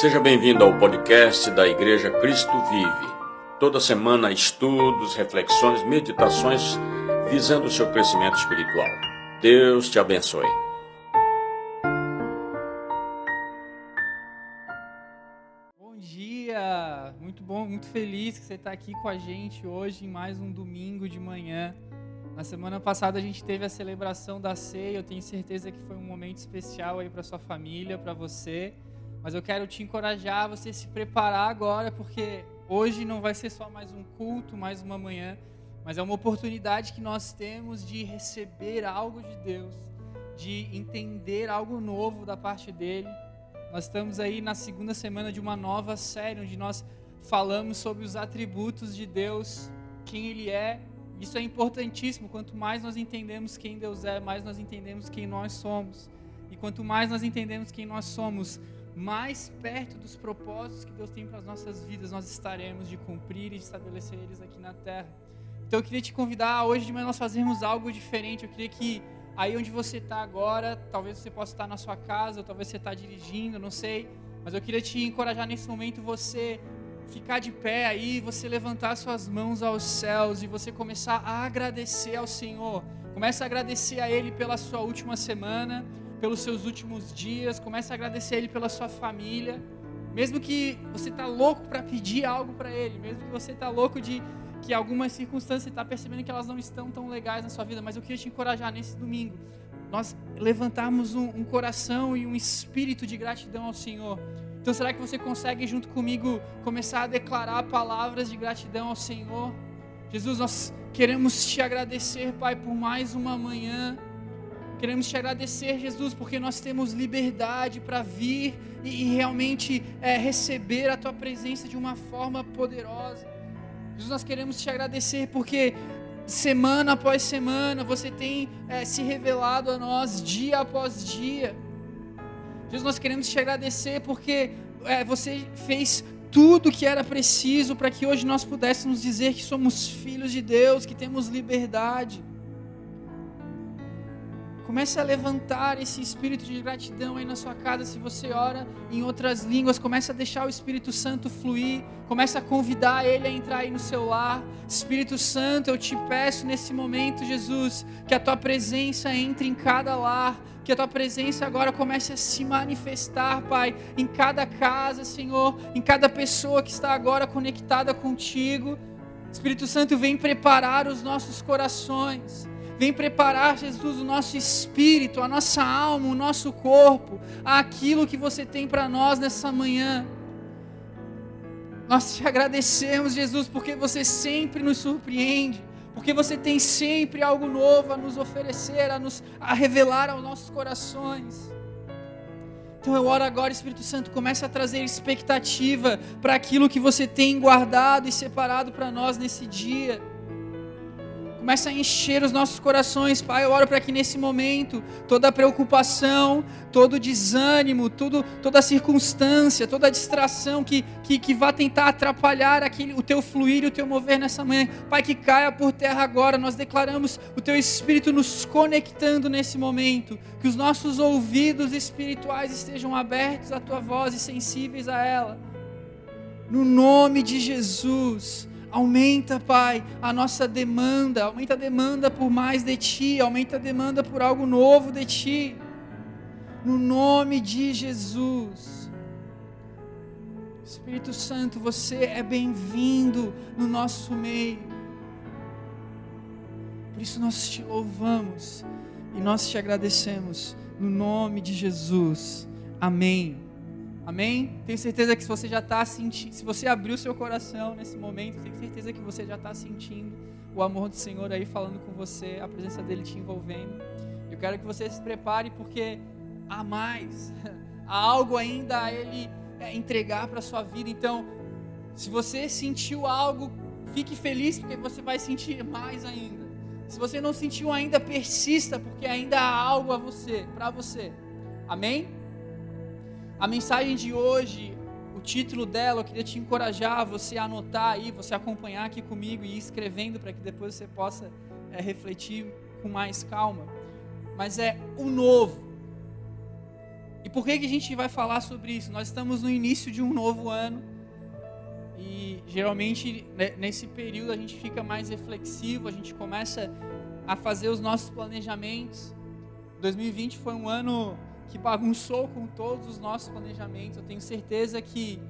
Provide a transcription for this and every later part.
Seja bem-vindo ao podcast da Igreja Cristo Vive. Toda semana, estudos, reflexões, meditações visando o seu crescimento espiritual. Deus te abençoe. Bom dia! Muito bom, muito feliz que você está aqui com a gente hoje em mais um domingo de manhã. Na semana passada a gente teve a celebração da ceia. Eu tenho certeza que foi um momento especial aí para sua família, para você. Mas eu quero te encorajar a você se preparar agora, porque hoje não vai ser só mais um culto, mais uma manhã, mas é uma oportunidade que nós temos de receber algo de Deus, de entender algo novo da parte dele. Nós estamos aí na segunda semana de uma nova série onde nós falamos sobre os atributos de Deus, quem ele é. Isso é importantíssimo. Quanto mais nós entendemos quem Deus é, mais nós entendemos quem nós somos. E quanto mais nós entendemos quem nós somos, mais perto dos propósitos que Deus tem para as nossas vidas nós estaremos de cumprir e estabelecer eles aqui na terra. Então eu queria te convidar hoje de manhã nós fazermos algo diferente. Eu queria que aí onde você está agora, talvez você possa estar na sua casa, talvez você está dirigindo, não sei, mas eu queria te encorajar nesse momento você ficar de pé aí, você levantar suas mãos aos céus e você começar a agradecer ao Senhor. Comece a agradecer a Ele pela sua última semana pelos seus últimos dias, comece a agradecer a Ele pela sua família. Mesmo que você está louco para pedir algo para Ele, mesmo que você está louco de que algumas circunstâncias está percebendo que elas não estão tão legais na sua vida, mas eu queria te encorajar nesse domingo, nós levantarmos um, um coração e um espírito de gratidão ao Senhor. Então, será que você consegue, junto comigo, começar a declarar palavras de gratidão ao Senhor? Jesus, nós queremos te agradecer, Pai, por mais uma manhã Queremos te agradecer, Jesus, porque nós temos liberdade para vir e, e realmente é, receber a tua presença de uma forma poderosa. Jesus, nós queremos te agradecer porque semana após semana você tem é, se revelado a nós dia após dia. Jesus, nós queremos te agradecer porque é, você fez tudo o que era preciso para que hoje nós pudéssemos dizer que somos filhos de Deus, que temos liberdade. Comece a levantar esse espírito de gratidão aí na sua casa. Se você ora em outras línguas, comece a deixar o Espírito Santo fluir. Comece a convidar ele a entrar aí no seu lar. Espírito Santo, eu te peço nesse momento, Jesus, que a tua presença entre em cada lar. Que a tua presença agora comece a se manifestar, Pai, em cada casa, Senhor, em cada pessoa que está agora conectada contigo. Espírito Santo, vem preparar os nossos corações. Vem preparar, Jesus, o nosso espírito, a nossa alma, o nosso corpo, aquilo que você tem para nós nessa manhã. Nós te agradecemos, Jesus, porque você sempre nos surpreende, porque você tem sempre algo novo a nos oferecer, a nos a revelar aos nossos corações. Então eu oro agora, Espírito Santo, comece a trazer expectativa para aquilo que você tem guardado e separado para nós nesse dia. Começa a encher os nossos corações, Pai. Eu oro para que nesse momento toda preocupação, todo desânimo, tudo, toda circunstância, toda distração que, que, que vá tentar atrapalhar aquele, o teu fluir e o teu mover nessa manhã, Pai, que caia por terra agora. Nós declaramos o teu Espírito nos conectando nesse momento, que os nossos ouvidos espirituais estejam abertos à tua voz e sensíveis a ela. No nome de Jesus. Aumenta, Pai, a nossa demanda, aumenta a demanda por mais de Ti, aumenta a demanda por algo novo de Ti. No nome de Jesus. Espírito Santo, você é bem-vindo no nosso meio. Por isso nós te louvamos e nós te agradecemos no nome de Jesus. Amém. Amém? Tenho certeza que se você já está sentindo, se você abriu seu coração nesse momento, tenho certeza que você já está sentindo o amor do Senhor aí falando com você, a presença dele te envolvendo. Eu quero que você se prepare porque há mais, há algo ainda a ele é, entregar para sua vida. Então, se você sentiu algo, fique feliz porque você vai sentir mais ainda. Se você não sentiu ainda, persista porque ainda há algo a você, para você. Amém? A mensagem de hoje, o título dela, eu queria te encorajar você a anotar aí, você acompanhar aqui comigo e ir escrevendo para que depois você possa é, refletir com mais calma. Mas é o novo. E por que, que a gente vai falar sobre isso? Nós estamos no início de um novo ano e geralmente nesse período a gente fica mais reflexivo, a gente começa a fazer os nossos planejamentos. 2020 foi um ano que bagunçou com todos os nossos planejamentos. Eu tenho certeza que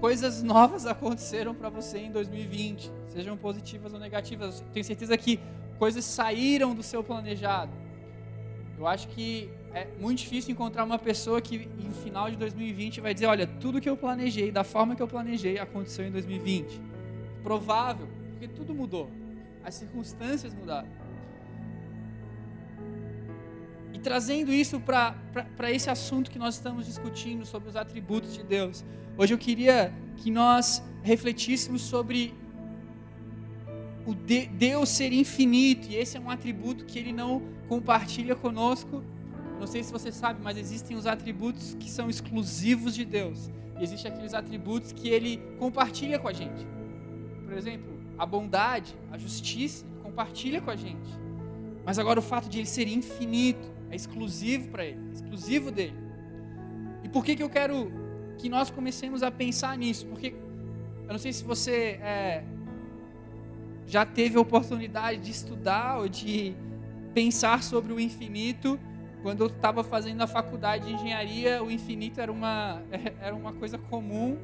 coisas novas aconteceram para você em 2020, sejam positivas ou negativas. Eu tenho certeza que coisas saíram do seu planejado. Eu acho que é muito difícil encontrar uma pessoa que em final de 2020 vai dizer, olha, tudo que eu planejei, da forma que eu planejei, aconteceu em 2020. Provável, porque tudo mudou. As circunstâncias mudaram. E trazendo isso para esse assunto que nós estamos discutindo sobre os atributos de Deus, hoje eu queria que nós refletíssemos sobre o de Deus ser infinito, e esse é um atributo que ele não compartilha conosco. Não sei se você sabe, mas existem os atributos que são exclusivos de Deus, e existem aqueles atributos que ele compartilha com a gente. Por exemplo, a bondade, a justiça, ele compartilha com a gente. Mas agora o fato de ele ser infinito, é exclusivo para ele, é exclusivo dele. E por que, que eu quero que nós comecemos a pensar nisso? Porque eu não sei se você é, já teve a oportunidade de estudar ou de pensar sobre o infinito. Quando eu estava fazendo a faculdade de engenharia, o infinito era uma, era uma coisa comum.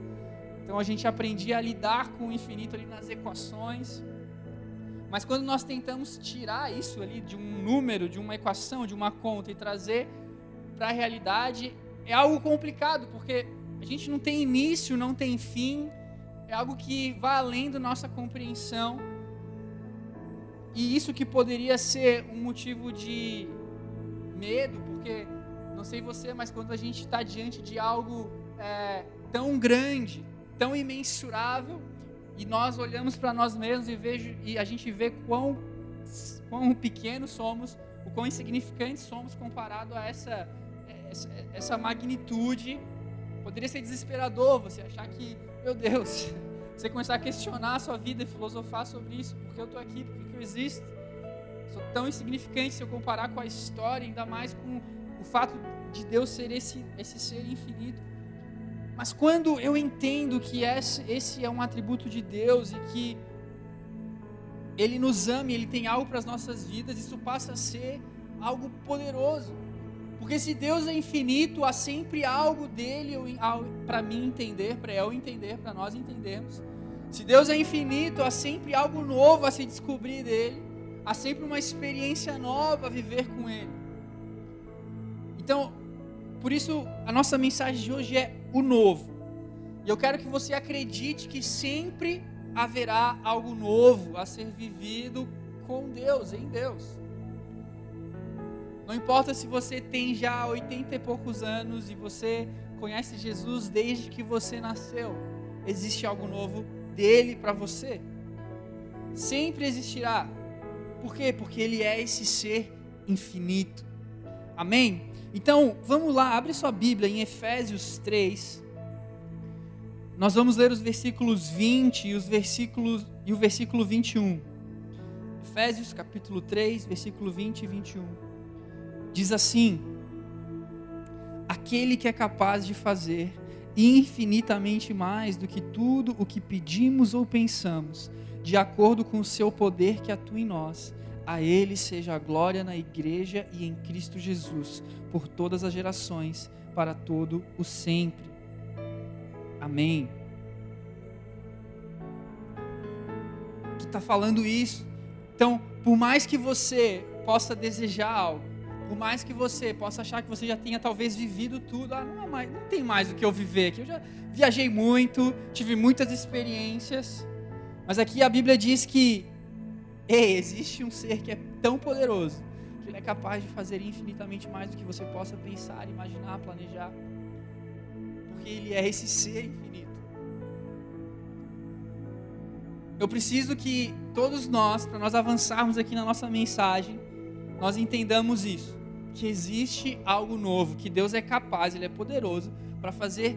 Então a gente aprendia a lidar com o infinito ali nas equações. Mas quando nós tentamos tirar isso ali de um número, de uma equação, de uma conta e trazer para a realidade, é algo complicado, porque a gente não tem início, não tem fim, é algo que vai além da nossa compreensão. E isso que poderia ser um motivo de medo, porque não sei você, mas quando a gente está diante de algo é, tão grande, tão imensurável, e nós olhamos para nós mesmos e, vejo, e a gente vê quão, quão pequenos somos, o quão insignificantes somos comparado a essa, essa, essa magnitude. Poderia ser desesperador você achar que, meu Deus, você começar a questionar a sua vida e filosofar sobre isso, porque eu estou aqui, porque eu existo. Sou tão insignificante se eu comparar com a história, ainda mais com o fato de Deus ser esse, esse ser infinito. Mas quando eu entendo que esse é um atributo de Deus e que Ele nos ama Ele tem algo para as nossas vidas, isso passa a ser algo poderoso. Porque se Deus é infinito, há sempre algo dele para mim entender, para eu entender, para nós entendermos. Se Deus é infinito, há sempre algo novo a se descobrir dele, há sempre uma experiência nova a viver com ele. Então, por isso, a nossa mensagem de hoje é o novo. E eu quero que você acredite que sempre haverá algo novo a ser vivido com Deus, em Deus. Não importa se você tem já 80 e poucos anos e você conhece Jesus desde que você nasceu, existe algo novo dele para você. Sempre existirá. Por quê? Porque ele é esse ser infinito. Amém? Então, vamos lá, abre sua Bíblia em Efésios 3. Nós vamos ler os versículos 20 e, os versículos, e o versículo 21. Efésios capítulo 3, versículo 20 e 21. Diz assim: Aquele que é capaz de fazer infinitamente mais do que tudo o que pedimos ou pensamos, de acordo com o seu poder que atua em nós a Ele seja a glória na Igreja e em Cristo Jesus, por todas as gerações, para todo o sempre. Amém. Que está falando isso. Então, por mais que você possa desejar algo, por mais que você possa achar que você já tenha talvez vivido tudo, ah, não, é mais, não tem mais o que eu viver aqui. Eu já viajei muito, tive muitas experiências, mas aqui a Bíblia diz que Ei, existe um ser que é tão poderoso que ele é capaz de fazer infinitamente mais do que você possa pensar, imaginar, planejar. Porque ele é esse ser infinito. Eu preciso que todos nós, para nós avançarmos aqui na nossa mensagem, nós entendamos isso. Que existe algo novo, que Deus é capaz, Ele é poderoso para fazer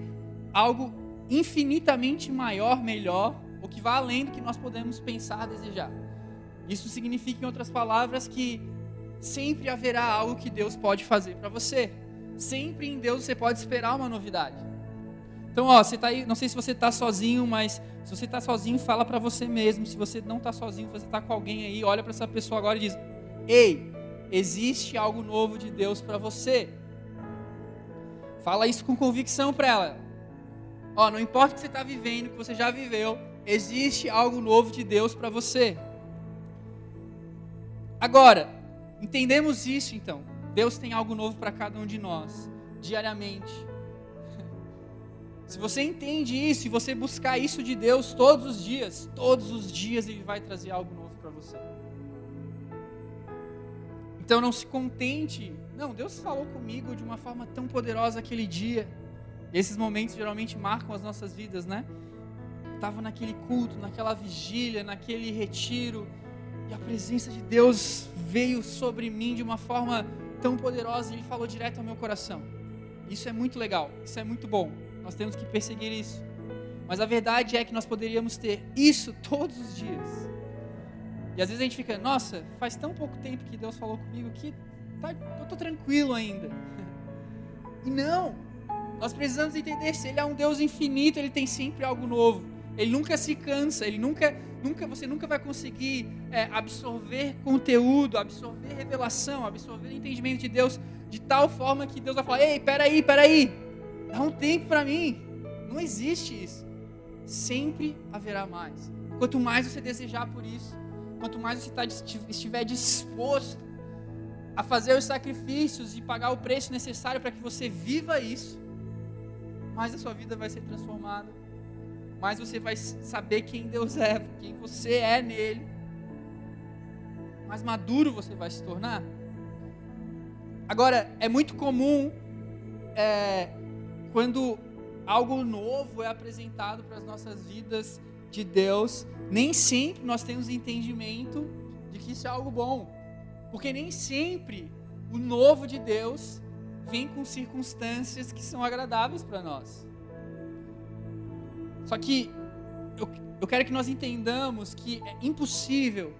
algo infinitamente maior, melhor, ou que vá além do que nós podemos pensar, desejar. Isso significa, em outras palavras, que sempre haverá algo que Deus pode fazer para você. Sempre em Deus você pode esperar uma novidade. Então, ó, você tá aí, não sei se você está sozinho, mas se você está sozinho, fala para você mesmo. Se você não está sozinho, você está com alguém aí, olha para essa pessoa agora e diz: Ei, existe algo novo de Deus para você. Fala isso com convicção para ela. Ó, não importa o que você está vivendo, o que você já viveu, existe algo novo de Deus para você. Agora, entendemos isso então. Deus tem algo novo para cada um de nós, diariamente. Se você entende isso e você buscar isso de Deus todos os dias, todos os dias Ele vai trazer algo novo para você. Então não se contente. Não, Deus falou comigo de uma forma tão poderosa aquele dia. Esses momentos geralmente marcam as nossas vidas, né? Estava naquele culto, naquela vigília, naquele retiro, e a presença de Deus veio sobre mim de uma forma tão poderosa e Ele falou direto ao meu coração. Isso é muito legal, isso é muito bom. Nós temos que perseguir isso. Mas a verdade é que nós poderíamos ter isso todos os dias. E às vezes a gente fica, nossa, faz tão pouco tempo que Deus falou comigo que tá, eu estou tranquilo ainda. E não, nós precisamos entender se Ele é um Deus infinito, Ele tem sempre algo novo. Ele nunca se cansa, Ele nunca, nunca, você nunca vai conseguir é, absorver conteúdo, absorver revelação, absorver entendimento de Deus de tal forma que Deus vai falar: Ei, peraí, peraí, dá um tempo para mim. Não existe isso. Sempre haverá mais. Quanto mais você desejar por isso, quanto mais você tá, estiver disposto a fazer os sacrifícios e pagar o preço necessário para que você viva isso, mais a sua vida vai ser transformada, mais você vai saber quem Deus é, quem você é nele, mais maduro você vai se tornar. Agora, é muito comum é, quando algo novo é apresentado para as nossas vidas de Deus, nem sempre nós temos entendimento de que isso é algo bom. Porque nem sempre o novo de Deus vem com circunstâncias que são agradáveis para nós. Só que eu, eu quero que nós entendamos que é impossível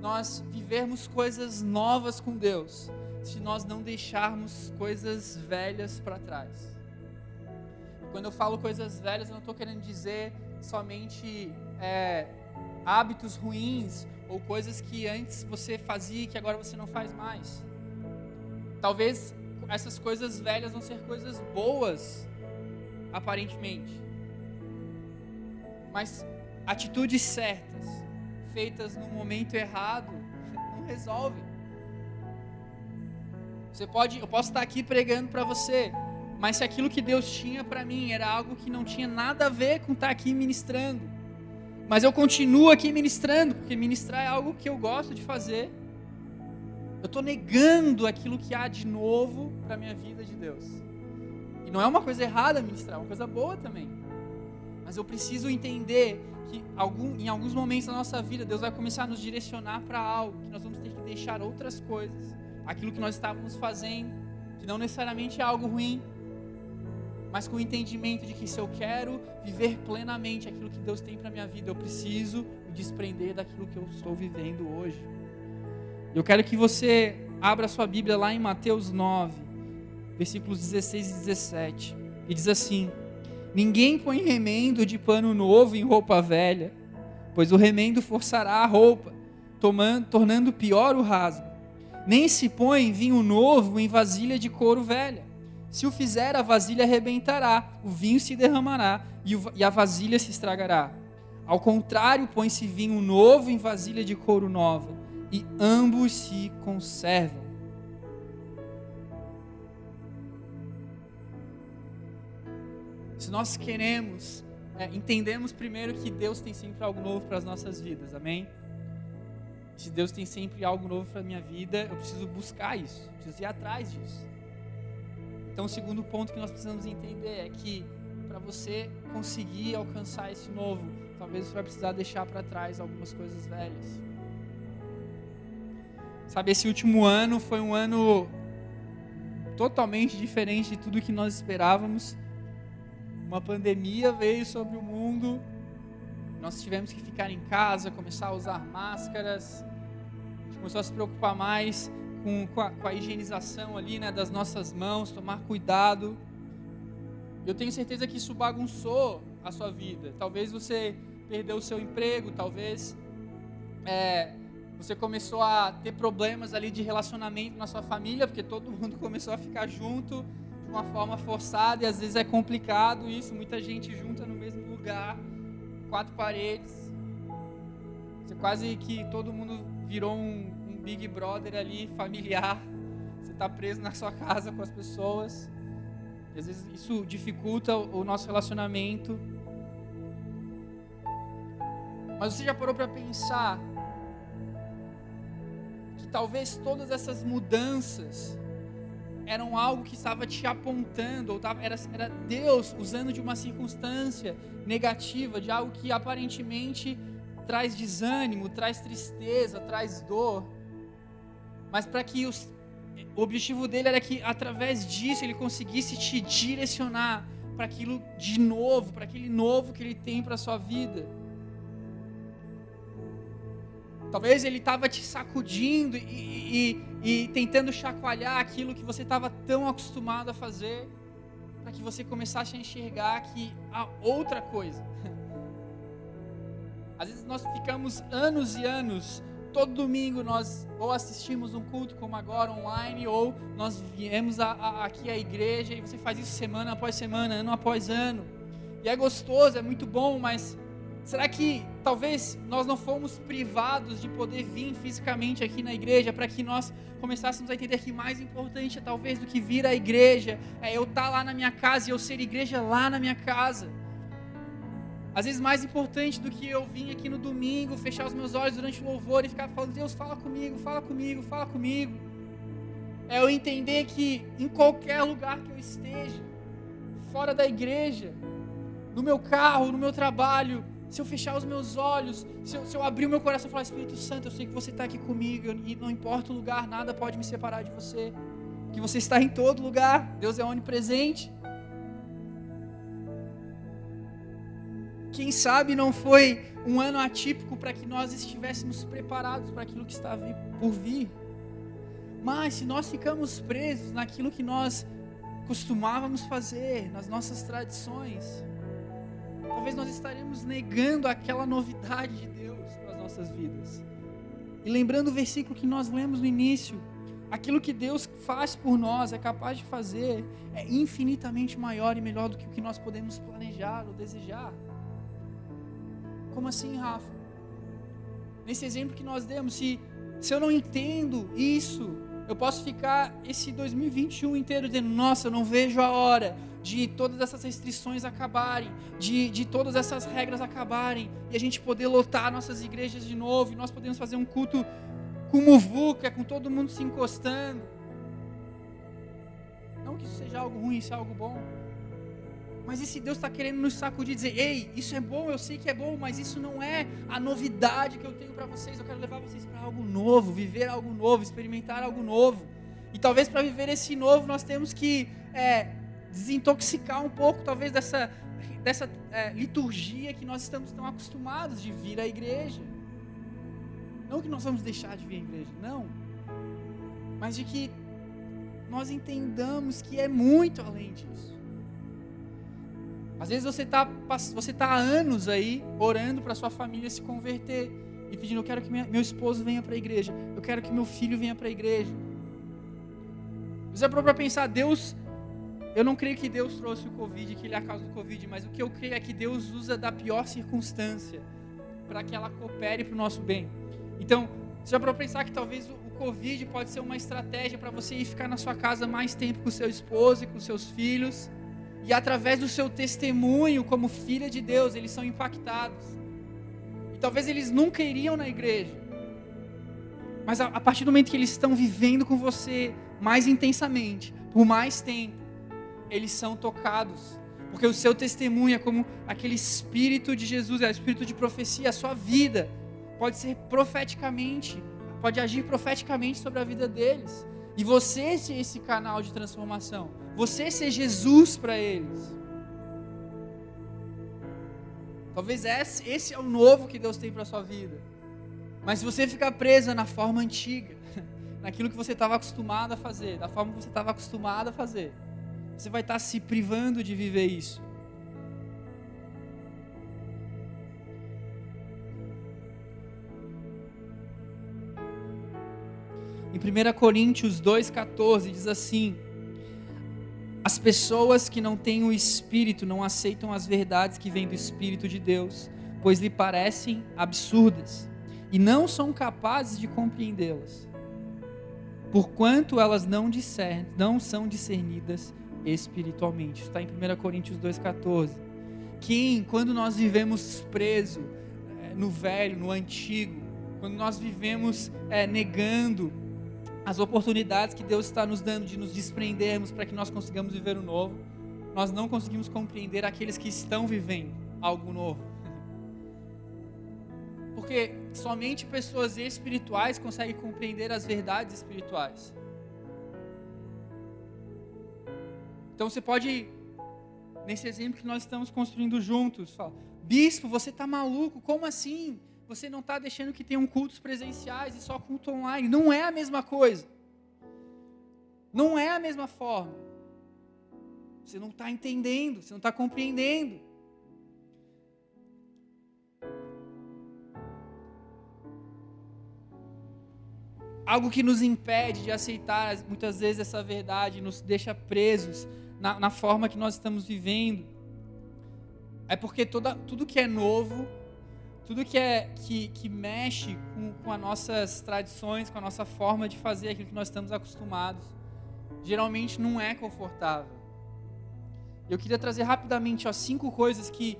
nós vivermos coisas novas com Deus se nós não deixarmos coisas velhas para trás. Quando eu falo coisas velhas, eu não estou querendo dizer somente é, hábitos ruins ou coisas que antes você fazia e que agora você não faz mais. Talvez essas coisas velhas vão ser coisas boas, aparentemente. Mas atitudes certas, feitas no momento errado, não resolvem. Você pode, eu posso estar aqui pregando para você, mas se aquilo que Deus tinha para mim era algo que não tinha nada a ver com estar aqui ministrando, mas eu continuo aqui ministrando, porque ministrar é algo que eu gosto de fazer. Eu estou negando aquilo que há de novo para a minha vida de Deus. E não é uma coisa errada ministrar, é uma coisa boa também. Mas eu preciso entender que algum, em alguns momentos da nossa vida, Deus vai começar a nos direcionar para algo, que nós vamos ter que deixar outras coisas. Aquilo que nós estávamos fazendo, que não necessariamente é algo ruim, mas com o entendimento de que se eu quero viver plenamente aquilo que Deus tem para minha vida, eu preciso me desprender daquilo que eu estou vivendo hoje. Eu quero que você abra sua Bíblia lá em Mateus 9, versículos 16 e 17. E diz assim: Ninguém põe remendo de pano novo em roupa velha, pois o remendo forçará a roupa, tomando, tornando pior o rasgo. Nem se põe vinho novo em vasilha de couro velha se o fizer, a vasilha arrebentará, o vinho se derramará e a vasilha se estragará. Ao contrário, põe-se vinho novo em vasilha de couro nova, e ambos se conservam. Se nós queremos, é, entendemos primeiro que Deus tem sempre algo novo para as nossas vidas, amém? Se Deus tem sempre algo novo para a minha vida, eu preciso buscar isso, preciso ir atrás disso. Então, o segundo ponto que nós precisamos entender é que para você conseguir alcançar esse novo, talvez você vai precisar deixar para trás algumas coisas velhas. Sabe, esse último ano foi um ano totalmente diferente de tudo que nós esperávamos. Uma pandemia veio sobre o mundo. Nós tivemos que ficar em casa, começar a usar máscaras. A gente começou a se preocupar mais com, com, a, com a higienização ali, né, das nossas mãos, tomar cuidado. Eu tenho certeza que isso bagunçou a sua vida. Talvez você perdeu o seu emprego, talvez é, você começou a ter problemas ali de relacionamento na sua família, porque todo mundo começou a ficar junto de uma forma forçada e às vezes é complicado isso, muita gente junta no mesmo lugar, quatro paredes. Você quase que todo mundo virou um, um Big Brother ali familiar. Você está preso na sua casa com as pessoas. E às vezes isso dificulta o nosso relacionamento. Mas você já parou para pensar que talvez todas essas mudanças eram algo que estava te apontando, ou tava, era, era Deus usando de uma circunstância negativa, de algo que aparentemente traz desânimo, traz tristeza, traz dor, mas para que os, o objetivo dele era que através disso ele conseguisse te direcionar para aquilo de novo, para aquele novo que ele tem para sua vida. Talvez ele estava te sacudindo e, e, e, tentando chacoalhar aquilo que você estava tão acostumado a fazer, para que você começasse a enxergar que há outra coisa. Às vezes nós ficamos anos e anos, todo domingo nós ou assistimos um culto como agora online, ou nós viemos a, a, aqui à igreja e você faz isso semana após semana, ano após ano. E é gostoso, é muito bom, mas Será que talvez nós não fomos privados de poder vir fisicamente aqui na igreja para que nós começássemos a entender que mais importante talvez do que vir à igreja é eu estar tá lá na minha casa e eu ser igreja lá na minha casa? Às vezes mais importante do que eu vir aqui no domingo, fechar os meus olhos durante o louvor e ficar falando, Deus, fala comigo, fala comigo, fala comigo. É eu entender que em qualquer lugar que eu esteja, fora da igreja, no meu carro, no meu trabalho, se eu fechar os meus olhos, se eu, se eu abrir o meu coração e falar, Espírito Santo, eu sei que você está aqui comigo e não importa o lugar, nada pode me separar de você. Que você está em todo lugar, Deus é onipresente. Quem sabe não foi um ano atípico para que nós estivéssemos preparados para aquilo que está por vir. Mas se nós ficamos presos naquilo que nós costumávamos fazer, nas nossas tradições, talvez nós estaremos negando aquela novidade de Deus para as nossas vidas. E lembrando o versículo que nós lemos no início, aquilo que Deus faz por nós, é capaz de fazer, é infinitamente maior e melhor do que o que nós podemos planejar ou desejar. Como assim, Rafa? Nesse exemplo que nós demos, se, se eu não entendo isso, eu posso ficar esse 2021 inteiro dizendo: Nossa, eu não vejo a hora de todas essas restrições acabarem, de, de todas essas regras acabarem, e a gente poder lotar nossas igrejas de novo, e nós podemos fazer um culto com muvuca, com todo mundo se encostando. Não que isso seja algo ruim, isso é algo bom. Mas e se Deus está querendo nos sacudir e dizer: Ei, isso é bom, eu sei que é bom, mas isso não é a novidade que eu tenho para vocês. Eu quero levar vocês para algo novo, viver algo novo, experimentar algo novo. E talvez para viver esse novo nós temos que é, desintoxicar um pouco, talvez, dessa, dessa é, liturgia que nós estamos tão acostumados de vir à igreja. Não que nós vamos deixar de vir à igreja, não. Mas de que nós entendamos que é muito além disso. Às vezes você está você tá há anos aí orando para sua família se converter e pedindo: Eu quero que minha, meu esposo venha para a igreja, eu quero que meu filho venha para a igreja. Você é para pensar: Deus eu não creio que Deus trouxe o Covid, que ele é a causa do Covid, mas o que eu creio é que Deus usa da pior circunstância para que ela coopere para o nosso bem. Então, já para pensar que talvez o Covid pode ser uma estratégia para você ir ficar na sua casa mais tempo com seu esposo e com seus filhos, e através do seu testemunho como filha de Deus, eles são impactados. E talvez eles nunca iriam na igreja, mas a, a partir do momento que eles estão vivendo com você mais intensamente, por mais tempo, eles são tocados. Porque o seu testemunho é como aquele espírito de Jesus, é o espírito de profecia, a sua vida pode ser profeticamente, pode agir profeticamente sobre a vida deles. E você ser esse canal de transformação, você ser Jesus para eles. Talvez esse, esse é o novo que Deus tem para a sua vida. Mas se você ficar presa na forma antiga, naquilo que você estava acostumado a fazer, da forma que você estava acostumado a fazer. Você vai estar se privando de viver isso. Em 1 Coríntios 2,14 diz assim: As pessoas que não têm o Espírito não aceitam as verdades que vêm do Espírito de Deus, pois lhe parecem absurdas e não são capazes de compreendê-las, porquanto elas não, discernem, não são discernidas espiritualmente. Está em 1 Coríntios 2,14. Quem, quando nós vivemos preso é, no velho, no antigo, quando nós vivemos é, negando as oportunidades que Deus está nos dando de nos desprendermos para que nós consigamos viver o novo, nós não conseguimos compreender aqueles que estão vivendo algo novo. Porque somente pessoas espirituais conseguem compreender as verdades espirituais. Então você pode, nesse exemplo que nós estamos construindo juntos, falar: Bispo, você está maluco? Como assim? Você não está deixando que tenham cultos presenciais e só culto online. Não é a mesma coisa. Não é a mesma forma. Você não está entendendo, você não está compreendendo. Algo que nos impede de aceitar muitas vezes essa verdade, nos deixa presos na, na forma que nós estamos vivendo, é porque toda, tudo que é novo tudo que, é, que, que mexe com, com as nossas tradições, com a nossa forma de fazer aquilo que nós estamos acostumados, geralmente não é confortável. Eu queria trazer rapidamente ó, cinco coisas que,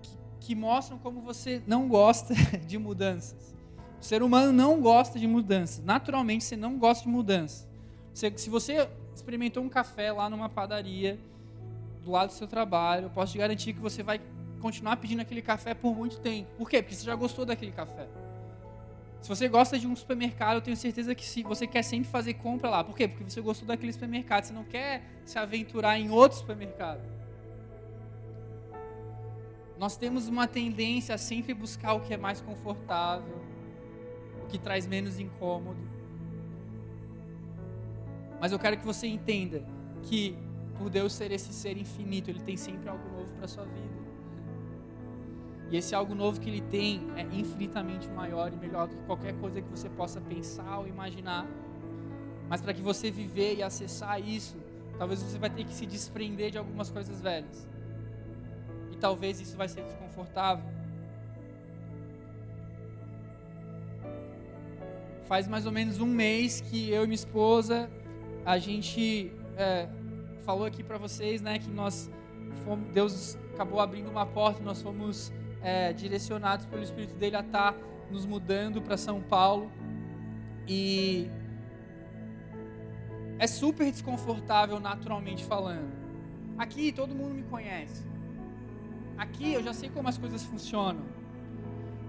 que, que mostram como você não gosta de mudanças. O ser humano não gosta de mudanças. Naturalmente, você não gosta de mudanças. Se você experimentou um café lá numa padaria, do lado do seu trabalho, eu posso te garantir que você vai continuar pedindo aquele café por muito tempo. Por quê? Porque você já gostou daquele café. Se você gosta de um supermercado, eu tenho certeza que se você quer sempre fazer compra lá. Por quê? Porque você gostou daquele supermercado. Você não quer se aventurar em outro supermercado. Nós temos uma tendência a sempre buscar o que é mais confortável, o que traz menos incômodo. Mas eu quero que você entenda que por Deus ser esse ser infinito, ele tem sempre algo novo para sua vida. E esse algo novo que ele tem é infinitamente maior e melhor do que qualquer coisa que você possa pensar ou imaginar. Mas para que você viver e acessar isso, talvez você vai ter que se desprender de algumas coisas velhas. E talvez isso vai ser desconfortável. Faz mais ou menos um mês que eu e minha esposa, a gente é, falou aqui para vocês, né, que nós fomos, Deus acabou abrindo uma porta, nós fomos é, direcionados pelo Espírito dele a estar tá nos mudando para São Paulo. E é super desconfortável naturalmente falando. Aqui todo mundo me conhece. Aqui eu já sei como as coisas funcionam.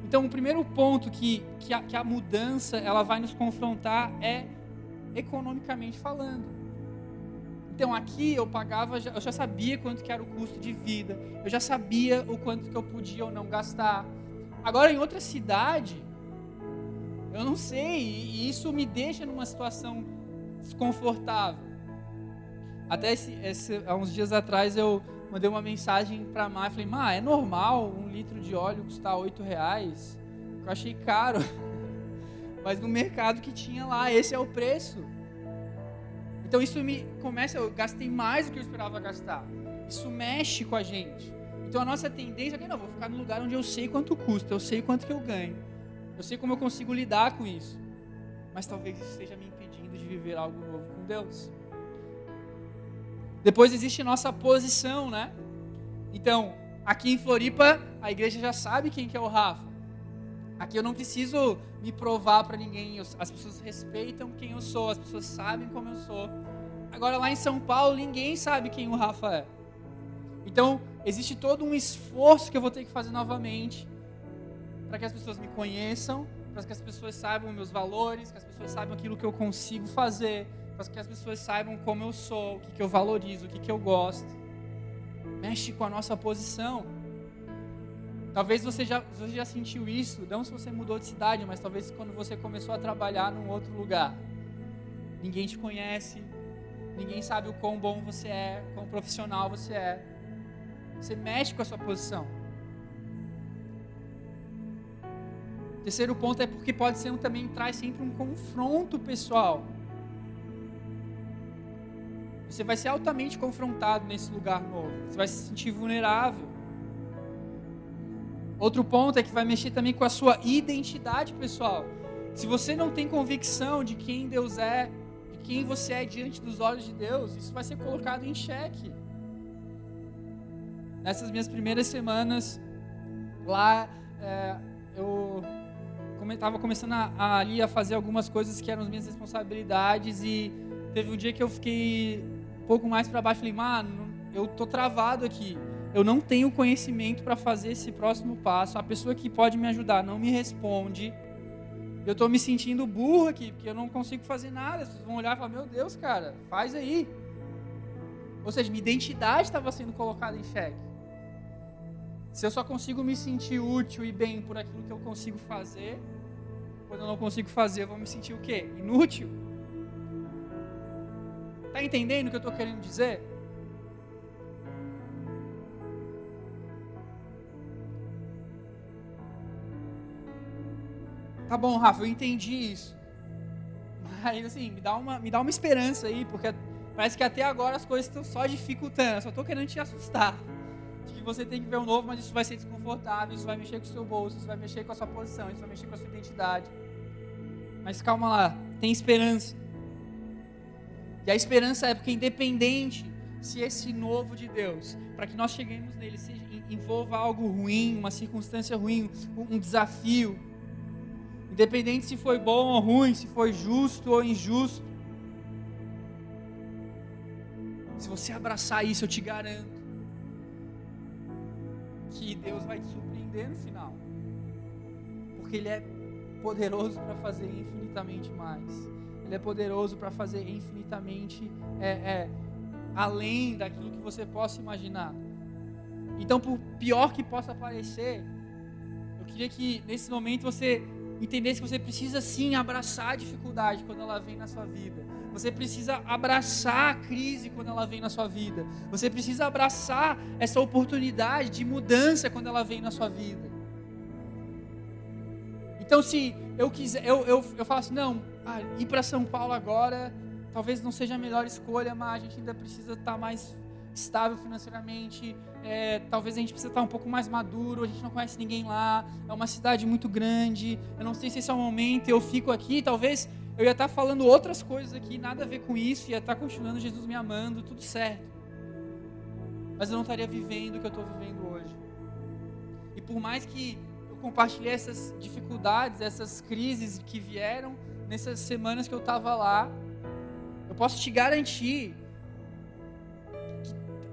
Então o primeiro ponto que, que, a, que a mudança ela vai nos confrontar é economicamente falando. Então aqui eu pagava, eu já sabia quanto que era o custo de vida, eu já sabia o quanto que eu podia ou não gastar. Agora em outra cidade, eu não sei, e isso me deixa numa situação desconfortável. Até esse, esse, há uns dias atrás eu mandei uma mensagem para a Má, falei, Má, é normal um litro de óleo custar oito reais? Eu achei caro, mas no mercado que tinha lá, esse é o preço. Então isso me começa, eu gastei mais do que eu esperava gastar. Isso mexe com a gente. Então a nossa tendência é que não, vou ficar no lugar onde eu sei quanto custa, eu sei quanto que eu ganho. Eu sei como eu consigo lidar com isso. Mas talvez isso esteja me impedindo de viver algo novo com Deus. Depois existe nossa posição, né? Então, aqui em Floripa, a igreja já sabe quem que é o Rafa. Aqui eu não preciso me provar para ninguém. As pessoas respeitam quem eu sou, as pessoas sabem como eu sou. Agora lá em São Paulo, ninguém sabe quem o Rafa é. Então, existe todo um esforço que eu vou ter que fazer novamente para que as pessoas me conheçam, para que as pessoas saibam meus valores, que as pessoas saibam aquilo que eu consigo fazer, para que as pessoas saibam como eu sou, o que, que eu valorizo, o que, que eu gosto. Mexe com a nossa posição. Talvez você já, você já sentiu isso, não se você mudou de cidade, mas talvez quando você começou a trabalhar num outro lugar. ninguém te conhece, ninguém sabe o quão bom você é, quão profissional você é. Você mexe com a sua posição. Terceiro ponto é porque pode ser um, também traz sempre um confronto pessoal. Você vai ser altamente confrontado nesse lugar novo. Você vai se sentir vulnerável. Outro ponto é que vai mexer também com a sua identidade pessoal. Se você não tem convicção de quem Deus é, de quem você é diante dos olhos de Deus, isso vai ser colocado em xeque. Nessas minhas primeiras semanas lá, é, eu estava começando a, a, ali a fazer algumas coisas que eram as minhas responsabilidades e teve um dia que eu fiquei um pouco mais para baixo, falei, mano, eu tô travado aqui. Eu não tenho conhecimento para fazer esse próximo passo. A pessoa que pode me ajudar não me responde. Eu estou me sentindo burro aqui, porque eu não consigo fazer nada. Vocês vão olhar e falar: Meu Deus, cara, faz aí. Ou seja, minha identidade estava sendo colocada em xeque. Se eu só consigo me sentir útil e bem por aquilo que eu consigo fazer, quando eu não consigo fazer, eu vou me sentir o quê? Inútil. Tá entendendo o que eu estou querendo dizer? Tá bom, Rafa, eu entendi isso. Mas assim, me dá uma, me dá uma esperança aí, porque parece que até agora as coisas estão só dificultando. Eu só estou querendo te assustar. De que você tem que ver um novo, mas isso vai ser desconfortável, isso vai mexer com o seu bolso, isso vai mexer com a sua posição, isso vai mexer com a sua identidade. Mas calma lá, tem esperança. E a esperança é porque independente se esse novo de Deus, para que nós cheguemos nele, seja, envolva algo ruim, uma circunstância ruim, um desafio, Independente se foi bom ou ruim, se foi justo ou injusto. Se você abraçar isso, eu te garanto que Deus vai te surpreender no final. Porque Ele é poderoso para fazer infinitamente mais. Ele é poderoso para fazer infinitamente é, é, além daquilo que você possa imaginar. Então, por pior que possa parecer, eu queria que nesse momento você entender que você precisa sim abraçar a dificuldade quando ela vem na sua vida. Você precisa abraçar a crise quando ela vem na sua vida. Você precisa abraçar essa oportunidade de mudança quando ela vem na sua vida. Então, se eu quiser, eu, eu, eu falo assim, não, ah, ir para São Paulo agora talvez não seja a melhor escolha, mas a gente ainda precisa estar tá mais estável financeiramente, é, talvez a gente precise estar um pouco mais maduro, a gente não conhece ninguém lá, é uma cidade muito grande, eu não sei se esse é o momento, eu fico aqui, talvez eu ia estar falando outras coisas aqui, nada a ver com isso, ia estar continuando Jesus me amando, tudo certo. Mas eu não estaria vivendo o que eu estou vivendo hoje. E por mais que eu compartilhei essas dificuldades, essas crises que vieram nessas semanas que eu estava lá, eu posso te garantir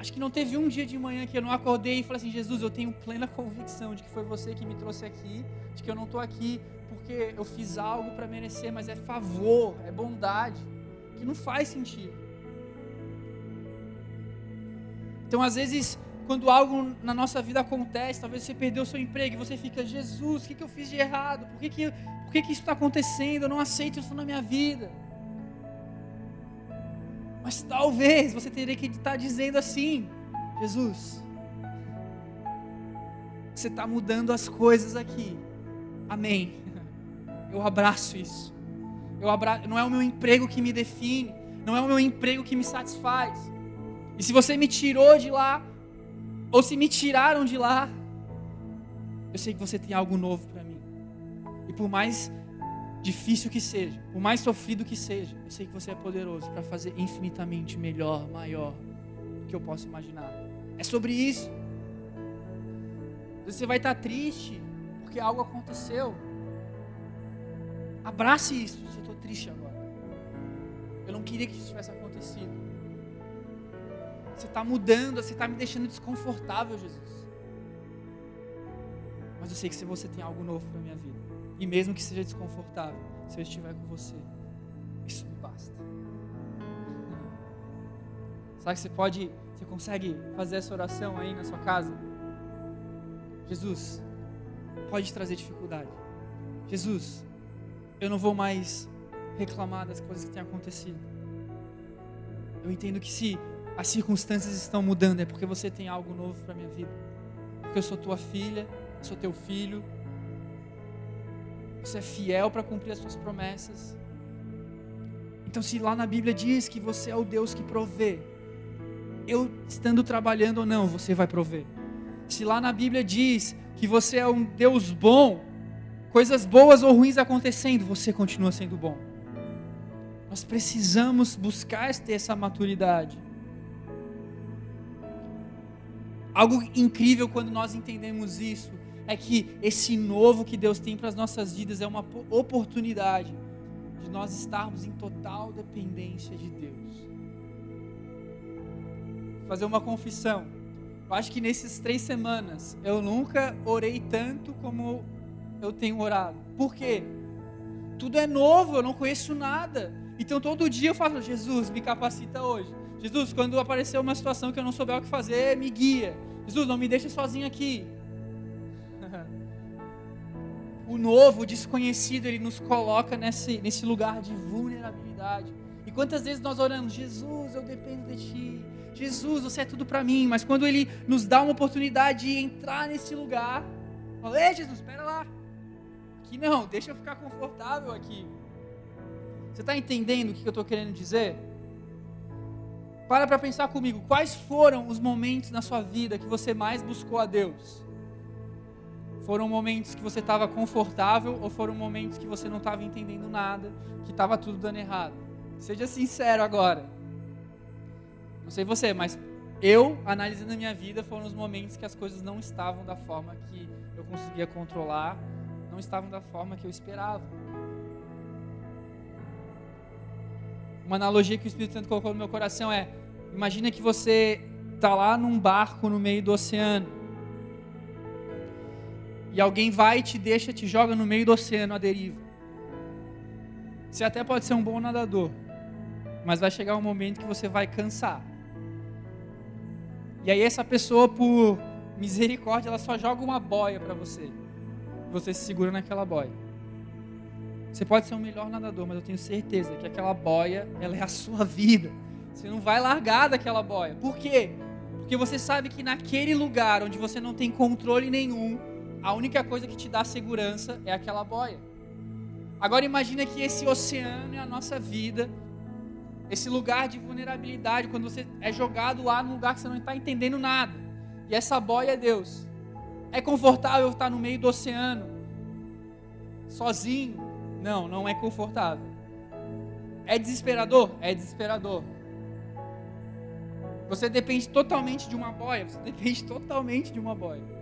Acho que não teve um dia de manhã que eu não acordei e falei assim: Jesus, eu tenho plena convicção de que foi você que me trouxe aqui, de que eu não estou aqui porque eu fiz algo para merecer, mas é favor, é bondade, que não faz sentido. Então, às vezes, quando algo na nossa vida acontece, talvez você perdeu o seu emprego e você fica: Jesus, o que, que eu fiz de errado? Por que, que, por que, que isso está acontecendo? Eu não aceito isso na minha vida. Mas talvez você teria que estar dizendo assim: Jesus, você está mudando as coisas aqui. Amém. Eu abraço isso. Eu abraço, não é o meu emprego que me define, não é o meu emprego que me satisfaz. E se você me tirou de lá, ou se me tiraram de lá, eu sei que você tem algo novo para mim. E por mais difícil que seja, por mais sofrido que seja, eu sei que você é poderoso para fazer infinitamente melhor, maior do que eu posso imaginar. É sobre isso. Você vai estar triste porque algo aconteceu. Abrace isso. Eu estou triste agora. Eu não queria que isso tivesse acontecido. Você está mudando, você está me deixando desconfortável, Jesus. Mas eu sei que você tem algo novo para minha vida. E mesmo que seja desconfortável, se eu estiver com você, isso me basta. Sabe que você pode, você consegue fazer essa oração aí na sua casa? Jesus, pode trazer dificuldade. Jesus, eu não vou mais reclamar das coisas que têm acontecido. Eu entendo que se as circunstâncias estão mudando é porque você tem algo novo para minha vida. Porque eu sou tua filha, eu sou teu filho. Você é fiel para cumprir as suas promessas. Então, se lá na Bíblia diz que você é o Deus que provê, eu estando trabalhando ou não, você vai prover. Se lá na Bíblia diz que você é um Deus bom, coisas boas ou ruins acontecendo, você continua sendo bom. Nós precisamos buscar ter essa maturidade. Algo incrível quando nós entendemos isso é que esse novo que Deus tem para as nossas vidas é uma oportunidade de nós estarmos em total dependência de Deus. Vou fazer uma confissão. Eu acho que nesses três semanas eu nunca orei tanto como eu tenho orado. Por quê? Tudo é novo, eu não conheço nada. Então todo dia eu falo, Jesus, me capacita hoje. Jesus, quando aparecer uma situação que eu não souber o que fazer, me guia. Jesus, não me deixe sozinho aqui. O novo, o desconhecido, ele nos coloca nesse, nesse lugar de vulnerabilidade. E quantas vezes nós oramos, Jesus, eu dependo de Ti. Jesus, você é tudo para mim. Mas quando Ele nos dá uma oportunidade de entrar nesse lugar, fala, ei Jesus, espera lá. Aqui não, deixa eu ficar confortável aqui. Você está entendendo o que eu estou querendo dizer? Para para pensar comigo. Quais foram os momentos na sua vida que você mais buscou a Deus? Foram momentos que você estava confortável ou foram momentos que você não estava entendendo nada, que estava tudo dando errado? Seja sincero agora. Não sei você, mas eu, analisando a minha vida, foram os momentos que as coisas não estavam da forma que eu conseguia controlar, não estavam da forma que eu esperava. Uma analogia que o Espírito Santo colocou no meu coração é: Imagina que você está lá num barco no meio do oceano. E alguém vai te deixa, te joga no meio do oceano à deriva. Você até pode ser um bom nadador, mas vai chegar um momento que você vai cansar. E aí essa pessoa, por misericórdia, ela só joga uma boia para você. Você se segura naquela boia. Você pode ser o melhor nadador, mas eu tenho certeza que aquela boia, ela é a sua vida. Você não vai largar daquela boia. Por quê? Porque você sabe que naquele lugar onde você não tem controle nenhum, a única coisa que te dá segurança é aquela boia. Agora imagina que esse oceano é a nossa vida, esse lugar de vulnerabilidade, quando você é jogado lá num lugar que você não está entendendo nada. E essa boia é Deus. É confortável estar no meio do oceano, sozinho? Não, não é confortável. É desesperador? É desesperador. Você depende totalmente de uma boia. Você depende totalmente de uma boia.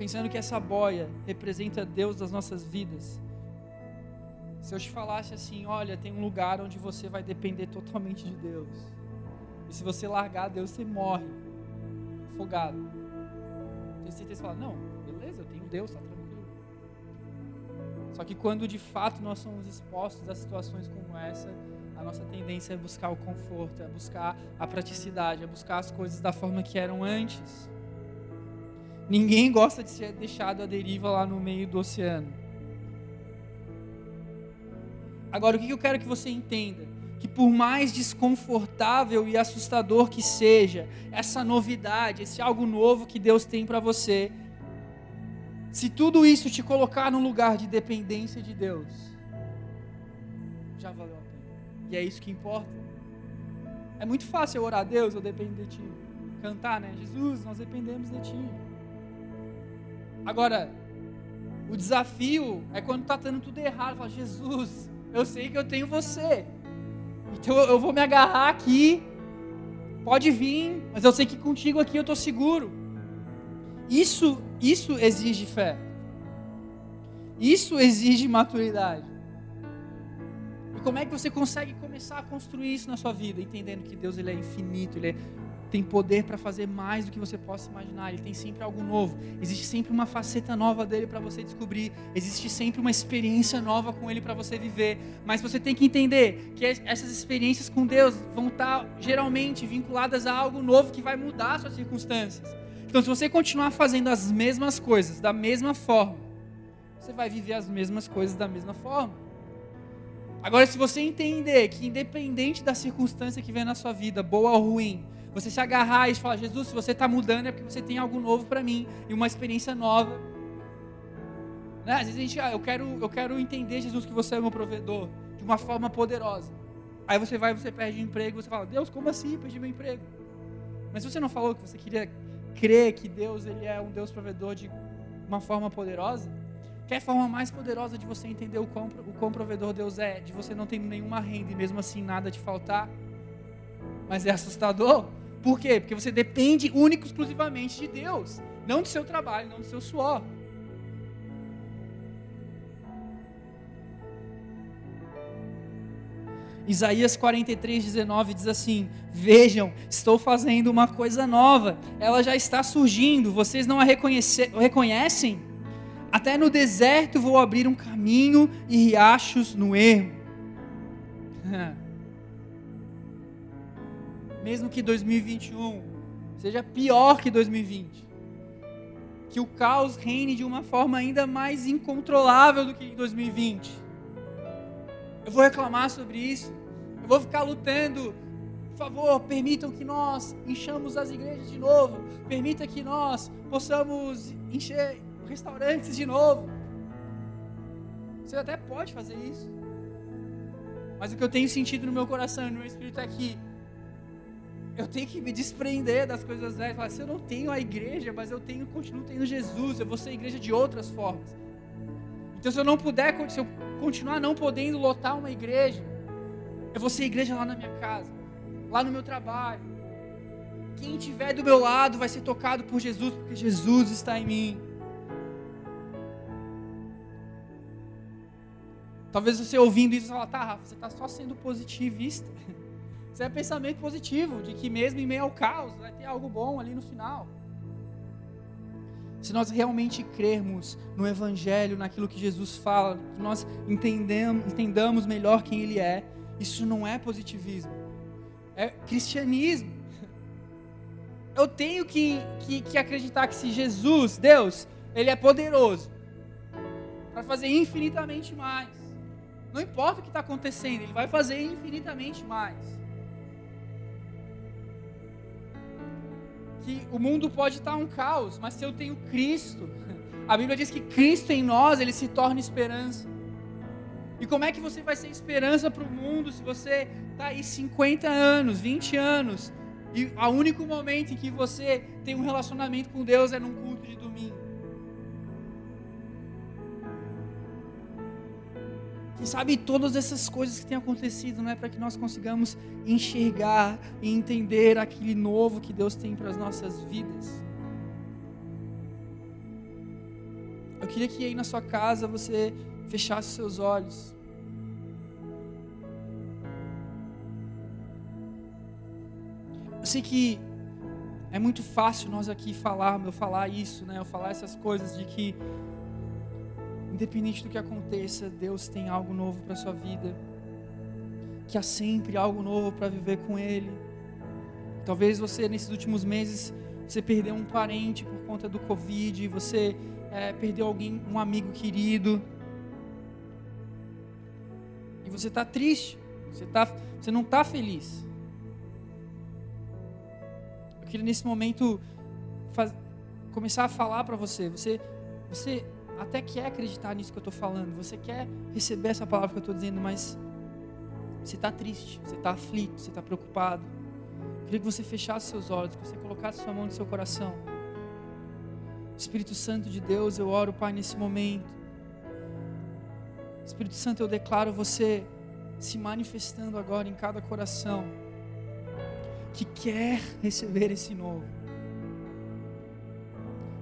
Pensando que essa boia representa Deus das nossas vidas. Se eu te falasse assim, olha, tem um lugar onde você vai depender totalmente de Deus. E se você largar Deus, você morre afogado. Tem certeza de falar, não, beleza, eu tenho Deus, tá só que quando de fato nós somos expostos a situações como essa, a nossa tendência é buscar o conforto, é buscar a praticidade, é buscar as coisas da forma que eram antes. Ninguém gosta de ser deixado à deriva lá no meio do oceano. Agora, o que eu quero que você entenda? Que por mais desconfortável e assustador que seja essa novidade, esse algo novo que Deus tem para você, se tudo isso te colocar num lugar de dependência de Deus, já valeu a pena. E é isso que importa. É muito fácil eu orar a Deus, eu dependo de Ti. Cantar, né? Jesus, nós dependemos de Ti. Agora, o desafio é quando está dando tudo errado. Fala, Jesus, eu sei que eu tenho você. Então eu vou me agarrar aqui. Pode vir, mas eu sei que contigo aqui eu estou seguro. Isso, isso exige fé. Isso exige maturidade. E como é que você consegue começar a construir isso na sua vida, entendendo que Deus ele é infinito, ele é, tem poder para fazer mais do que você possa imaginar, ele tem sempre algo novo. Existe sempre uma faceta nova dele para você descobrir, existe sempre uma experiência nova com ele para você viver. Mas você tem que entender que essas experiências com Deus vão estar geralmente vinculadas a algo novo que vai mudar as suas circunstâncias. Então, se você continuar fazendo as mesmas coisas da mesma forma, você vai viver as mesmas coisas da mesma forma. Agora, se você entender que, independente da circunstância que vem na sua vida, boa ou ruim, você se agarrar e falar: Jesus, se você está mudando é porque você tem algo novo para mim e uma experiência nova. Né? Às vezes a gente, ah, eu quero, eu quero entender, Jesus, que você é meu provedor de uma forma poderosa. Aí você vai, você perde emprego, você fala: Deus, como assim? Perdi meu emprego. Mas você não falou que você queria crer que Deus ele é um Deus provedor de uma forma poderosa? Quer a forma mais poderosa de você entender o quão, o quão provedor Deus é? De você não ter nenhuma renda e mesmo assim nada te faltar? Mas é assustador. Por quê? Porque você depende único exclusivamente de Deus, não do seu trabalho, não do seu suor. Isaías 43, 19 diz assim: Vejam, estou fazendo uma coisa nova, ela já está surgindo, vocês não a reconhecem? Até no deserto vou abrir um caminho e riachos no ermo. Mesmo que 2021 seja pior que 2020, que o caos reine de uma forma ainda mais incontrolável do que em 2020. Eu vou reclamar sobre isso. Eu vou ficar lutando. Por favor, permitam que nós enchamos as igrejas de novo. Permita que nós possamos encher restaurantes de novo. Você até pode fazer isso. Mas o que eu tenho sentido no meu coração e no meu espírito é que eu tenho que me desprender das coisas velhas. Falar, se eu não tenho a igreja, mas eu tenho, continuo tendo Jesus, eu vou ser igreja de outras formas. Então, se eu não puder, se eu continuar não podendo lotar uma igreja, eu vou ser igreja lá na minha casa, lá no meu trabalho. Quem estiver do meu lado vai ser tocado por Jesus, porque Jesus está em mim. Talvez você ouvindo isso, você fala, tá, Rafa, você está só sendo positivista. Isso é pensamento positivo, de que mesmo em meio ao caos, vai ter algo bom ali no final. Se nós realmente crermos no Evangelho, naquilo que Jesus fala, que nós entendemos, entendamos melhor quem Ele é, isso não é positivismo, é cristianismo. Eu tenho que, que, que acreditar que se Jesus, Deus, Ele é poderoso para fazer infinitamente mais. Não importa o que está acontecendo, Ele vai fazer infinitamente mais. Que o mundo pode estar um caos, mas se eu tenho Cristo, a Bíblia diz que Cristo em nós, Ele se torna esperança. E como é que você vai ser esperança para o mundo se você está aí 50 anos, 20 anos, e o único momento em que você tem um relacionamento com Deus é num culto de domingo? Quem sabe todas essas coisas que têm acontecido não é para que nós consigamos enxergar e entender aquele novo que Deus tem para as nossas vidas. Eu queria que aí na sua casa você fechasse seus olhos. Eu sei que é muito fácil nós aqui falar, eu falar isso, né? Eu falar essas coisas de que Independente do que aconteça, Deus tem algo novo para sua vida. Que há sempre algo novo para viver com Ele. Talvez você nesses últimos meses você perdeu um parente por conta do Covid, você é, perdeu alguém, um amigo querido. E você está triste, você, tá, você não está feliz. Eu queria nesse momento faz, começar a falar para você. Você, você até quer acreditar nisso que eu estou falando, você quer receber essa palavra que eu estou dizendo, mas você está triste, você está aflito, você está preocupado. Eu queria que você fechasse seus olhos, que você colocasse sua mão no seu coração. Espírito Santo de Deus, eu oro, Pai, nesse momento. Espírito Santo, eu declaro você se manifestando agora em cada coração que quer receber esse novo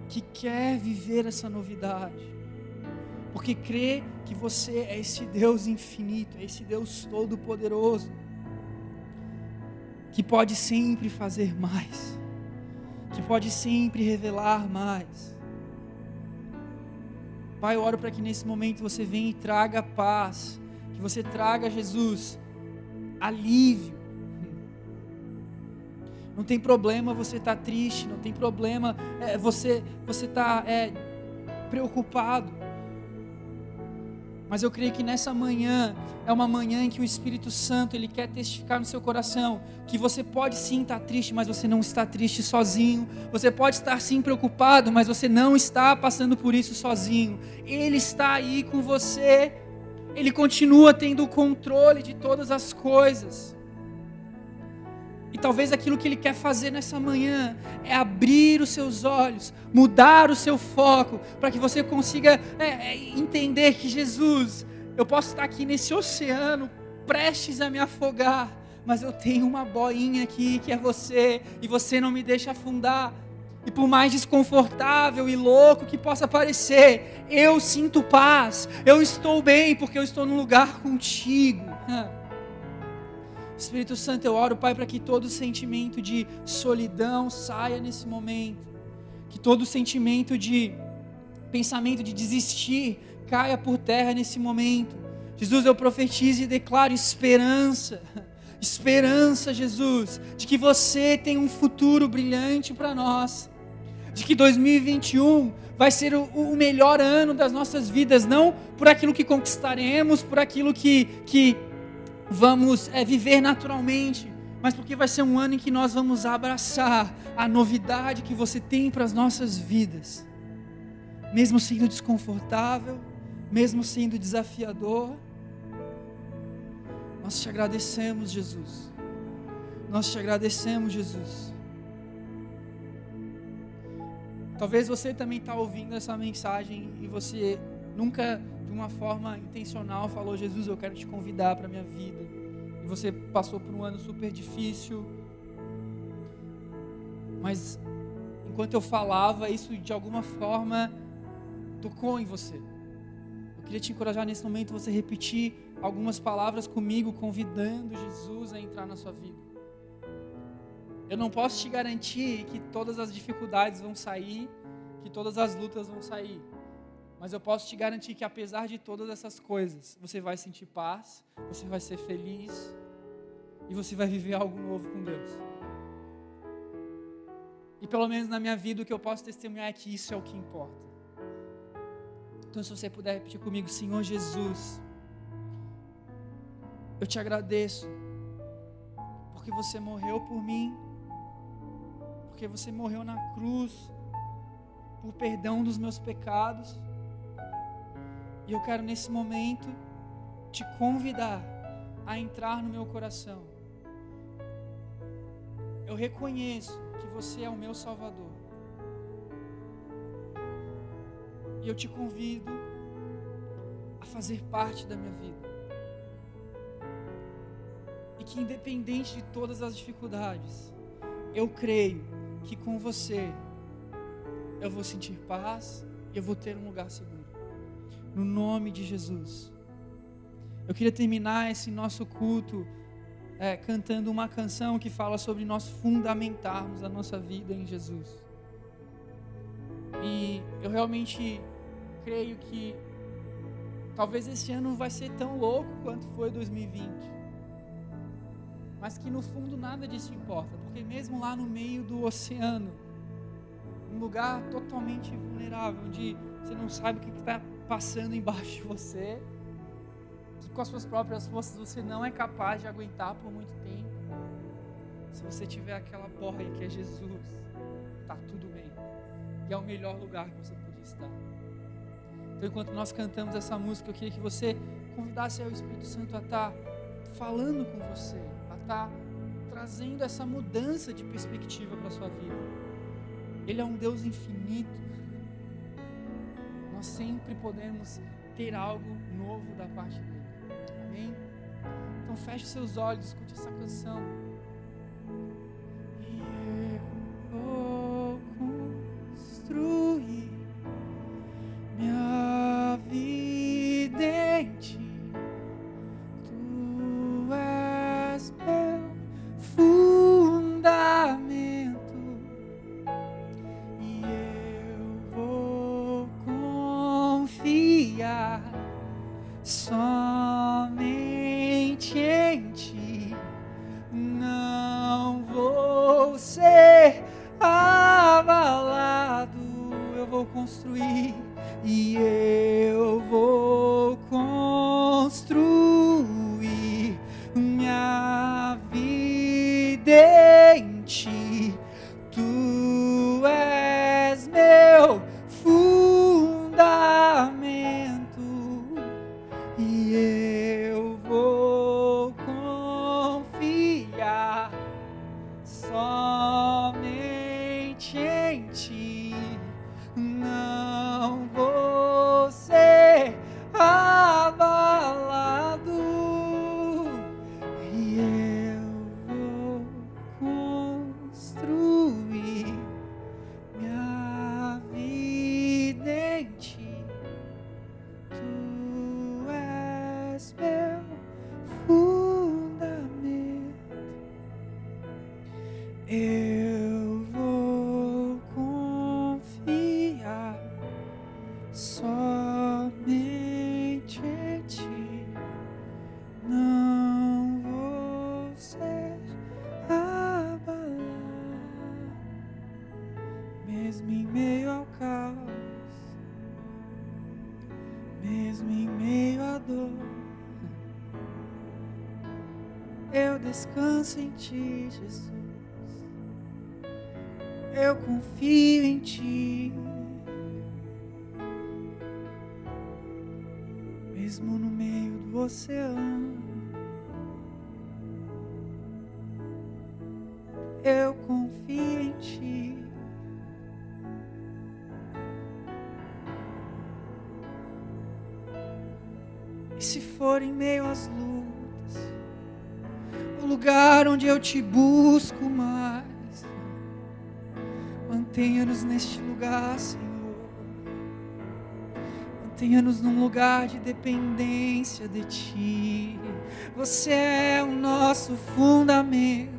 que quer viver essa novidade, porque crê que você é esse Deus infinito, é esse Deus todo-poderoso, que pode sempre fazer mais, que pode sempre revelar mais. Pai, eu oro para que nesse momento você venha e traga paz, que você traga, Jesus, alívio, Não tem problema você estar tá triste, não tem problema é, você você tá, é, preocupado. Mas eu creio que nessa manhã é uma manhã em que o Espírito Santo ele quer testificar no seu coração que você pode sim estar triste, mas você não está triste sozinho. Você pode estar sim preocupado, mas você não está passando por isso sozinho. Ele está aí com você. Ele continua tendo o controle de todas as coisas. E talvez aquilo que Ele quer fazer nessa manhã é abrir os seus olhos, mudar o seu foco, para que você consiga é, é, entender que Jesus, eu posso estar aqui nesse oceano, prestes a me afogar, mas eu tenho uma boinha aqui que é você, e você não me deixa afundar. E por mais desconfortável e louco que possa parecer, eu sinto paz, eu estou bem, porque eu estou num lugar contigo. Espírito Santo, eu oro, Pai, para que todo sentimento de solidão saia nesse momento, que todo sentimento de pensamento de desistir caia por terra nesse momento. Jesus, eu profetizo e declaro esperança, esperança, Jesus, de que você tem um futuro brilhante para nós, de que 2021 vai ser o, o, melhor ano das nossas vidas, não por aquilo que conquistaremos, por aquilo que, que vamos é, viver naturalmente, mas porque vai ser um ano em que nós vamos abraçar a novidade que você tem para as nossas vidas, mesmo sendo desconfortável, mesmo sendo desafiador. Nós te agradecemos, Jesus. Nós te agradecemos, Jesus. Talvez você também está ouvindo essa mensagem e você nunca de uma forma intencional falou: Jesus, eu quero te convidar para a minha vida. E você passou por um ano super difícil. Mas enquanto eu falava, isso de alguma forma tocou em você. Eu queria te encorajar nesse momento você repetir algumas palavras comigo, convidando Jesus a entrar na sua vida. Eu não posso te garantir que todas as dificuldades vão sair, que todas as lutas vão sair. Mas eu posso te garantir que apesar de todas essas coisas, você vai sentir paz, você vai ser feliz e você vai viver algo novo com Deus. E pelo menos na minha vida o que eu posso testemunhar é que isso é o que importa. Então se você puder repetir comigo, Senhor Jesus, eu te agradeço porque você morreu por mim, porque você morreu na cruz por perdão dos meus pecados e eu quero nesse momento te convidar a entrar no meu coração. Eu reconheço que você é o meu Salvador. E eu te convido a fazer parte da minha vida. E que, independente de todas as dificuldades, eu creio que com você eu vou sentir paz e eu vou ter um lugar seguro no nome de Jesus. Eu queria terminar esse nosso culto é, cantando uma canção que fala sobre nós fundamentarmos a nossa vida em Jesus. E eu realmente creio que talvez esse ano vai ser tão louco quanto foi 2020. Mas que no fundo nada disso importa, porque mesmo lá no meio do oceano, um lugar totalmente vulnerável, onde você não sabe o que está passando embaixo de você, que com as suas próprias forças você não é capaz de aguentar por muito tempo. Se você tiver aquela boia que é Jesus, tá tudo bem. E é o melhor lugar que você podia estar. Então, enquanto nós cantamos essa música, eu queria que você convidasse o Espírito Santo a estar tá falando com você, a estar tá trazendo essa mudança de perspectiva para a sua vida. Ele é um Deus infinito nós sempre podemos ter algo novo da parte dele. Amém? Então feche seus olhos, escute essa canção. E eu vou construir descanso em Ti, Jesus. Eu confio em Ti. Mesmo no meio do oceano, eu confio em Ti. E se for em meio às lutas, o lugar onde eu te busco mais, mantenha-nos neste lugar, Senhor. Mantenha-nos num lugar de dependência de Ti. Você é o nosso fundamento.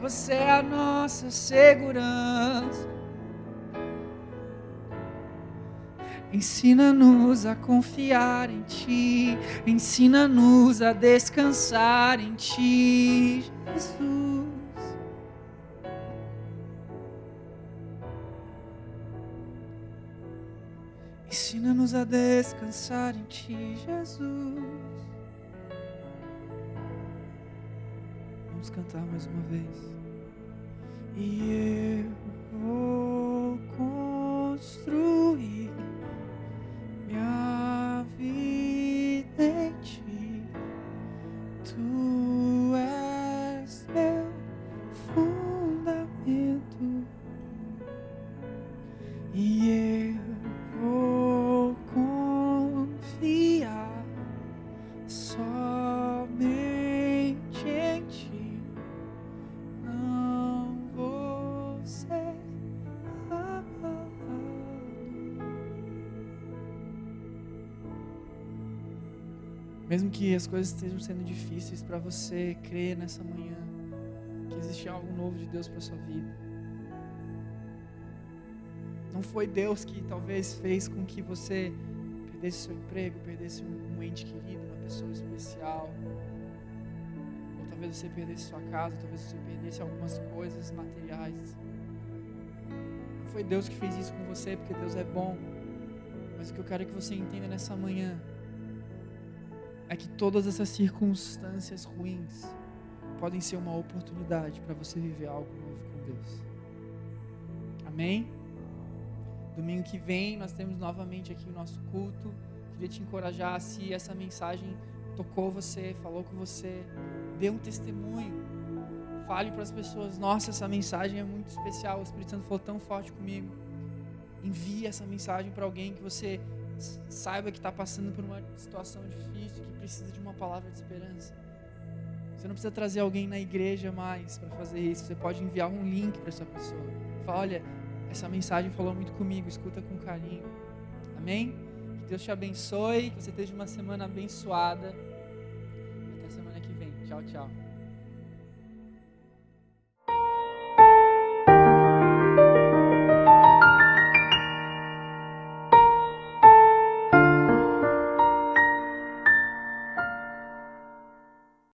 Você é a nossa segurança. Ensina-nos a confiar em Ti, ensina-nos a descansar em Ti, Jesus. Ensina-nos a descansar em Ti, Jesus. Vamos cantar mais uma vez. E eu vou construir Mesmo que as coisas estejam sendo difíceis para você crer nessa manhã que existe algo novo de Deus para sua vida. Não foi Deus que talvez fez com que você perdesse seu emprego, perdesse um, ente querido, uma pessoa especial. Ou talvez você perdesse sua casa, talvez você perdesse algumas coisas materiais. Não foi Deus que fez isso com você, porque Deus é bom. Mas o que eu quero que você entenda nessa manhã é que todas essas circunstâncias ruins podem ser uma oportunidade para você viver algo novo com Deus. Amém? Domingo que vem nós temos novamente aqui o nosso culto. Queria te encorajar se essa mensagem tocou você, falou com você, dê um testemunho. Fale para as pessoas: Nossa, essa mensagem é muito especial. O Espírito Santo falou tão forte comigo. Envie essa mensagem para alguém que você saiba que está passando por uma situação difícil, que precisa de uma palavra de esperança. Você não precisa trazer alguém na igreja mais para fazer isso. Você pode enviar um link para essa pessoa. Fala, olha, essa mensagem falou muito comigo. Escuta com carinho. Amém? Que Deus te abençoe. Que você esteja uma semana abençoada. Até semana que vem. Tchau, tchau.